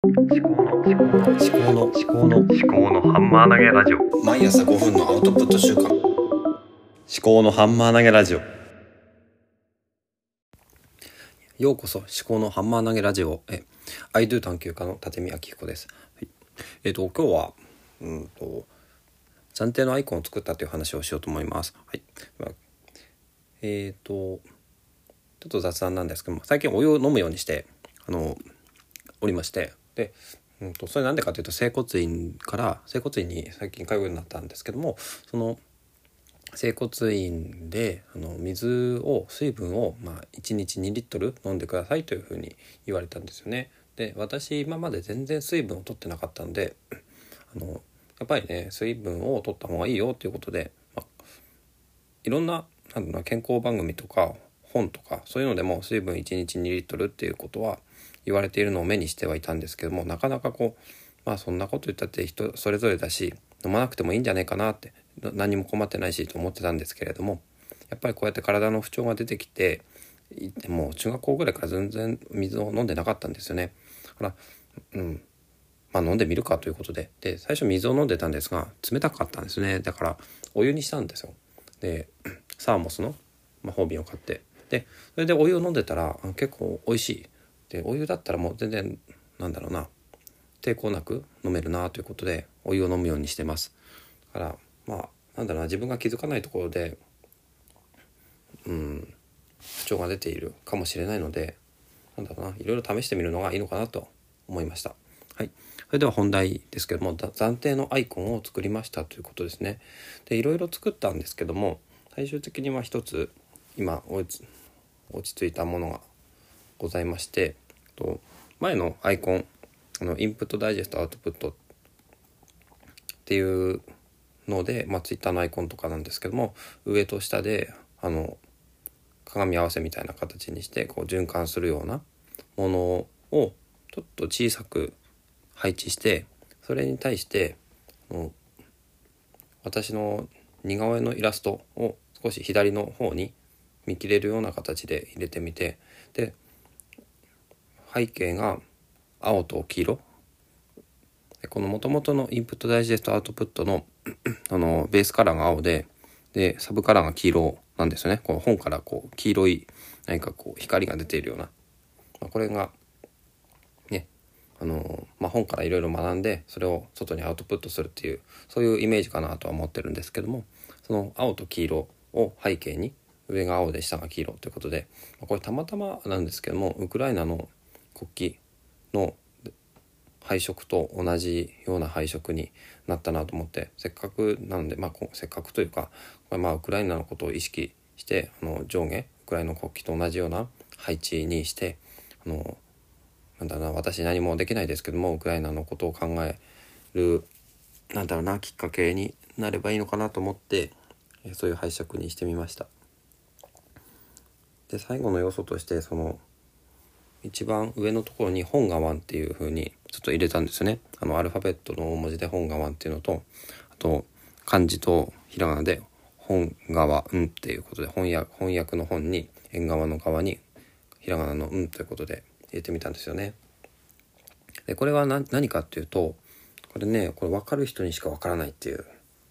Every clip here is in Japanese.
思考の思考の思考の思考の思考のハンマー投げラジオ。毎朝5分のアウトプット週間。思考のハンマー投げラジオ。ようこそ思考のハンマー投げラジオへ。I do 探求家の立見明彦です、はい、えっ、と今日はうんと暫定のアイコンを作ったという話をしようと思います。はい、えっ、とちょっと雑談なんですけども最近お湯を飲むようにしてあのおりまして。で、うん、とそれなんでかというと整骨院から整骨院に最近通うようになったんですけどもその整骨院であの水を水分を、まあ、1日2リットル飲んでくださいというふうに言われたんですよね。で私今まで全然水分を取ってなかったんであのやっぱりね水分を取った方がいいよということで、まあ、いろんななんだろうな健康番組とか本とかそういうのでも水分1日2リットルっていうことは言われているのを目にしてはいたんですけどもなかなかこうまあそんなこと言ったって人それぞれだし飲まなくてもいいんじゃないかなって何も困ってないしと思ってたんですけれどもやっぱりこうやって体の不調が出てきてもう中学校ぐらいから全然水を飲んでなかったんですよね。だからうんまあ飲んでみるかということでで最初水を飲んでたんですが冷たかったんですねだからお湯にしたんですよ。でサーモスの魔法瓶を買ってでそれでお湯を飲んでたら結構美味しいでお湯だったらもう全然なんだろうな。抵抗なく飲めるなということでお湯を飲むようにしてます。だからまあなんだろうな自分が気づかないところでうん不調が出ているかもしれないのでなんだろうないろいろ試してみるのがいいのかなと思いました。はい。それでは本題ですけども暫定のアイコンを作りましたということですね。でいろいろ作ったんですけども最終的には一つ今落ち落ち着いたものがございましてと前のアイコンあのインプットダイジェストアウトプットっていうので、まあ、ツイッターのアイコンとかなんですけども上と下であの鏡合わせみたいな形にしてこう循環するようなものをちょっと小さく配置してそれに対して私の似顔絵のイラストを少し左の方に見切れるような形で入れてみてで背景が青と黄色。この元々のインプットダイジェストアウトプットの あのベースカラーが青ででサブカラーが黄色なんですよね。この本からこう黄色い何かこう光が出ているような、まあ、これがねあの、まあ、本からいろいろ学んでそれを外にアウトプットするっていうそういうイメージかなとは思ってるんですけどもその青と黄色を背景に上が青で下が黄色ということでまこれたまたまなんですけどもウクライナの国旗の配色と同じような配色になったなと思ってせっかくなので、まあ、せっかくというか、まあ、ウクライナのことを意識してあの上下ウクライナの国旗と同じような配置にしてあのなんだろうな私何もできないですけどもウクライナのことを考えるなんだろうなきっかけになればいいのかなと思ってそういう配色にしてみました。で最後の要素としてその一番上のところに本願っていう風にちょっと入れたんですね。あのアルファベットの大文字で本願っていうのとあと漢字とひらがなで本側うんっていうことで翻訳翻訳の本に縁側の側にひらがなのうんということで入れてみたんですよね。でこれは何かっていうとこれねこれ分かる人にしか分からないっていう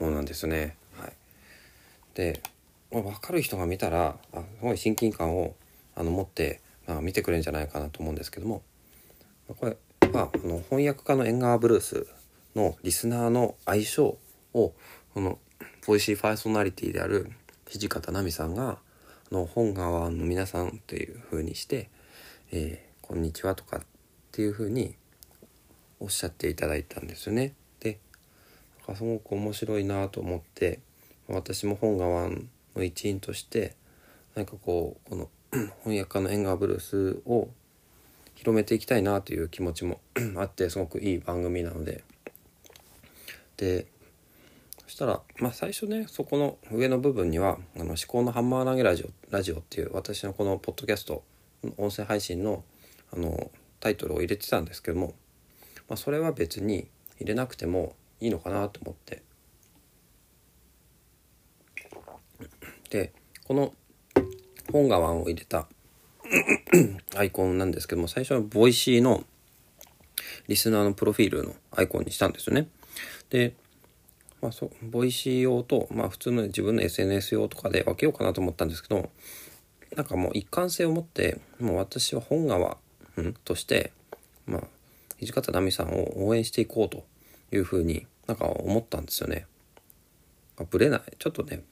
ものなんですよね。はい、で分かる人が見たらあすごい親近感をあの持って、あ、見てくれるんじゃないかなと思うんですけどもこれはあの翻訳家の縁側ブルースのリスナーの相性をこのボイシーパーソナリティである土方奈美さんがあの本川の皆さんっていう風にして「えー、こんにちは」とかっていう風におっしゃっていただいたんですよね。でなんか、すごく面白いなと思って私も本川の一員として何かこうこの 翻訳家の縁側ブルースを広めていきたいなという気持ちも あってすごくいい番組なので。でそしたら、まあ、最初ねそこの上の部分には「あの思考のハンマー投げラジオ」ラジオっていう私のこのポッドキャスト音声配信のあのタイトルを入れてたんですけども、まあ、それは別に入れなくてもいいのかなと思って。でこの本川を入れた アイコンなんですけども最初は Voicy のリスナーのプロフィールのアイコンにしたんですよね。で、まあ、そう Voicy 用と、まあ、普通の自分の SNS 用とかで分けようかなと思ったんですけどなんかもう一貫性を持ってもう私は本川、うん、としてまあ土方奈美さんを応援していこうというふうになんか思ったんですよね。あぶれないちょっとね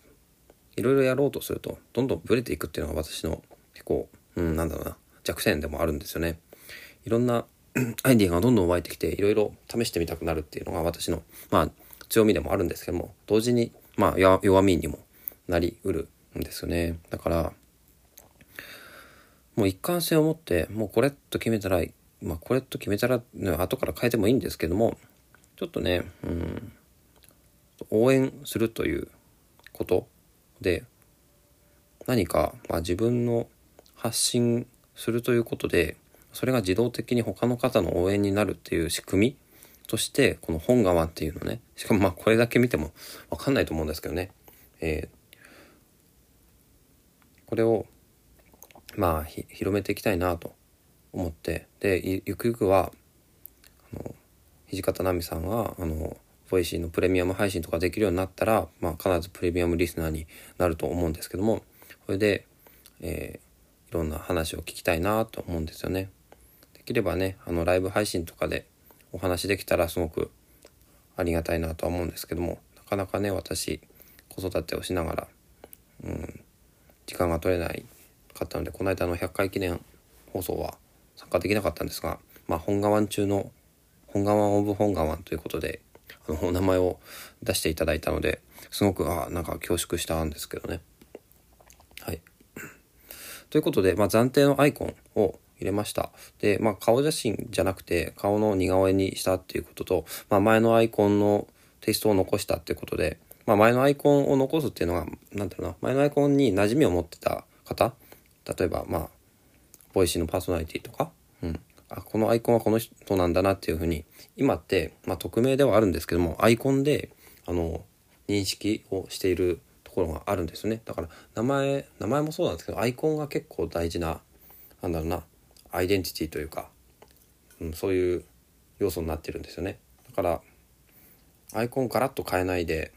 いろいろやろうとするとどんどんブレていくっていうのが私の結構、うん、なんだろうな弱点でもあるんですよね。いろんな アイディアがどんどん湧いてきていろいろ試してみたくなるっていうのが私のまあ強みでもあるんですけども同時にまあ弱みにもなりうるんですよね。だからもう一貫性を持ってもうこれと決めたらまあこれと決めたら、ね、後から変えてもいいんですけどもちょっとね、うん、応援するということで何か、ま、自分の発信するということでそれが自動的に他の方の応援になるっていう仕組みとしてこの本川っていうのねしかもまあこれだけ見ても分かんないと思うんですけどね、えー、これをまあ広めていきたいなと思って。でゆくゆくはあの土方奈美さんがあの Voicy のプレミアム配信とかできるようになったら、まあ、必ずプレミアムリスナーになると思うんですけどもそれで、えー、いろんな話を聞きたいなと思うんですよね。できればねあのライブ配信とかでお話できたらすごくありがたいなとは思うんですけどもなかなかね私子育てをしながら、うん、時間が取れないかったのでこの間の100回記念放送は参加できなかったんですが、まあ、本川中の本川オブ本川ということでお名前を出していただいたのですごくあなんか恐縮したんですけどね。はい。ということで、まあ、暫定のアイコンを入れました。で、まあ、顔写真じゃなくて顔の似顔絵にしたっていうことと、まあ、前のアイコンのテイストを残したっていうことで、まあ、前のアイコンを残すっていうのが何だろうな前のアイコンに馴染みを持ってた方例えばまあ Voicy のパーソナリティとか、うん、あこのアイコンはこの人なんだなっていうふうに今って、まあ、匿名ではあるんですけどもアイコンであの認識をしているところがあるんですよね。だから名前名前もそうなんですけどアイコンが結構大事ななんだろうなアイデンティティというか、うん、そういう要素になってるんですよね。だからアイコンガラッと変えないで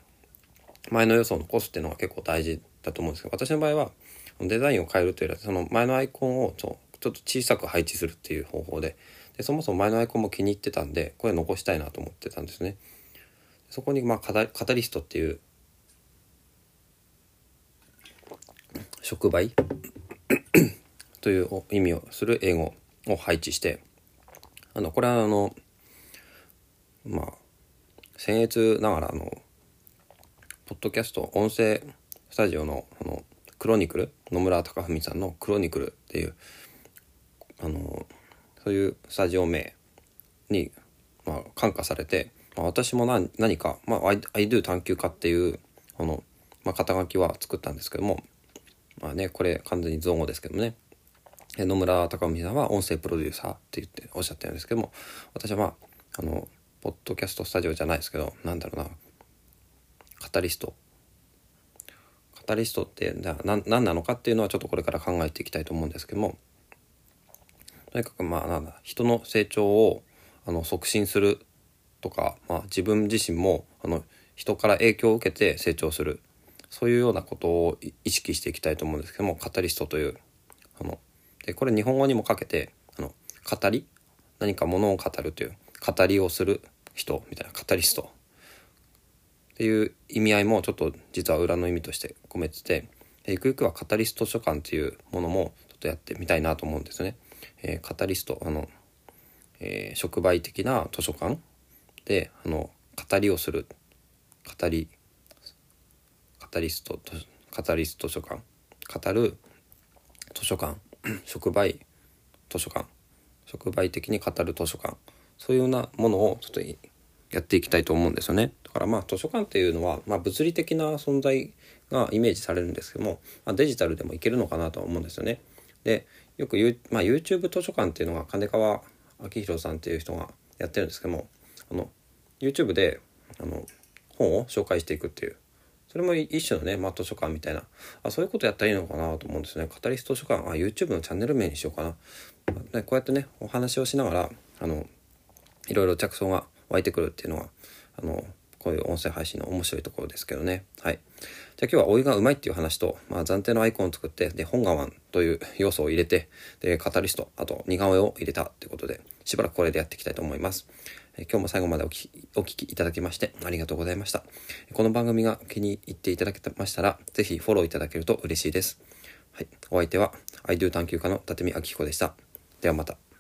前の要素を残すっていうのが結構大事だと思うんですけど私の場合はデザインを変えるというよりはその前のアイコンをちょちょっと小さく配置するっていう方法ででそもそも前のアイコンも気に入ってたんでこれ残したいなと思ってたんですね。そこにまあカタリストっていう触媒？という意味をする英語を配置してあのこれはあのまあ僭越ながらあのポッドキャスト音声スタジオのあのクロニクル？野村貴文さんの「クロニクル」っていうあのそういうスタジオ名に、まあ、感化されて、まあ、私も何何か、まあ、I, I do 探求家っていうこの、まあ、肩書きは作ったんですけどもまあねこれ完全に造語ですけどもね。野村貴文さんは音声プロデューサーって言っておっしゃったんですけども私はまああのポッドキャストスタジオじゃないですけどなんだろうなカタリスト。カタリストって何なのかっていうのはちょっとこれから考えていきたいと思うんですけどもとにかくまあなんだ人の成長をあの促進するとか、まあ、自分自身もあの人から影響を受けて成長するそういうようなことを意識していきたいと思うんですけどもカタリストというあのでこれ日本語にもかけてあの語り何かものを語るという語りをする人みたいなカタリストっていう意味合いもちょっと実は裏の意味として込めててゆくゆくはカタリスト書館っていうものもちょっとやってみたいなと思うんですね。えー、カタリストあの、えー、触媒的な図書館であの語りをする語りカタリストカタリスト図書館語る図書館 触媒図書館触媒的に語る図書館そういうようなものをちょっとやっていきたいと思うんですよね。だからまあ図書館っていうのは、まあ、物理的な存在がイメージされるんですけども、まあ、デジタルでもいけるのかなとは思うんですよね。でよく、U まあ、YouTube 図書館っていうのが金川明宏さんっていう人がやってるんですけどもあの YouTube であの本を紹介していくっていうそれも一種のね、まあ、図書館みたいなあそういうことやったらいいのかなと思うんですね。カタリスト図書館あ YouTube のチャンネル名にしようかな。でこうやってねお話をしながらあのいろいろ着想が湧いてくるっていうのはあのこういう音声配信の面白いところですけどね。はい。じゃあ今日はお湯がうまいっていう話と、まあ、暫定のアイコンを作って、で、本願という要素を入れて、で、カタリスト、あと似顔絵を入れたということで、しばらくこれでやっていきたいと思います。え今日も最後までお聞きお聞きいただきましてありがとうございました。この番組が気に入っていただけましたら、ぜひフォローいただけると嬉しいです。はい。お相手は、アイドゥ探求家の立見明彦でした。ではまた。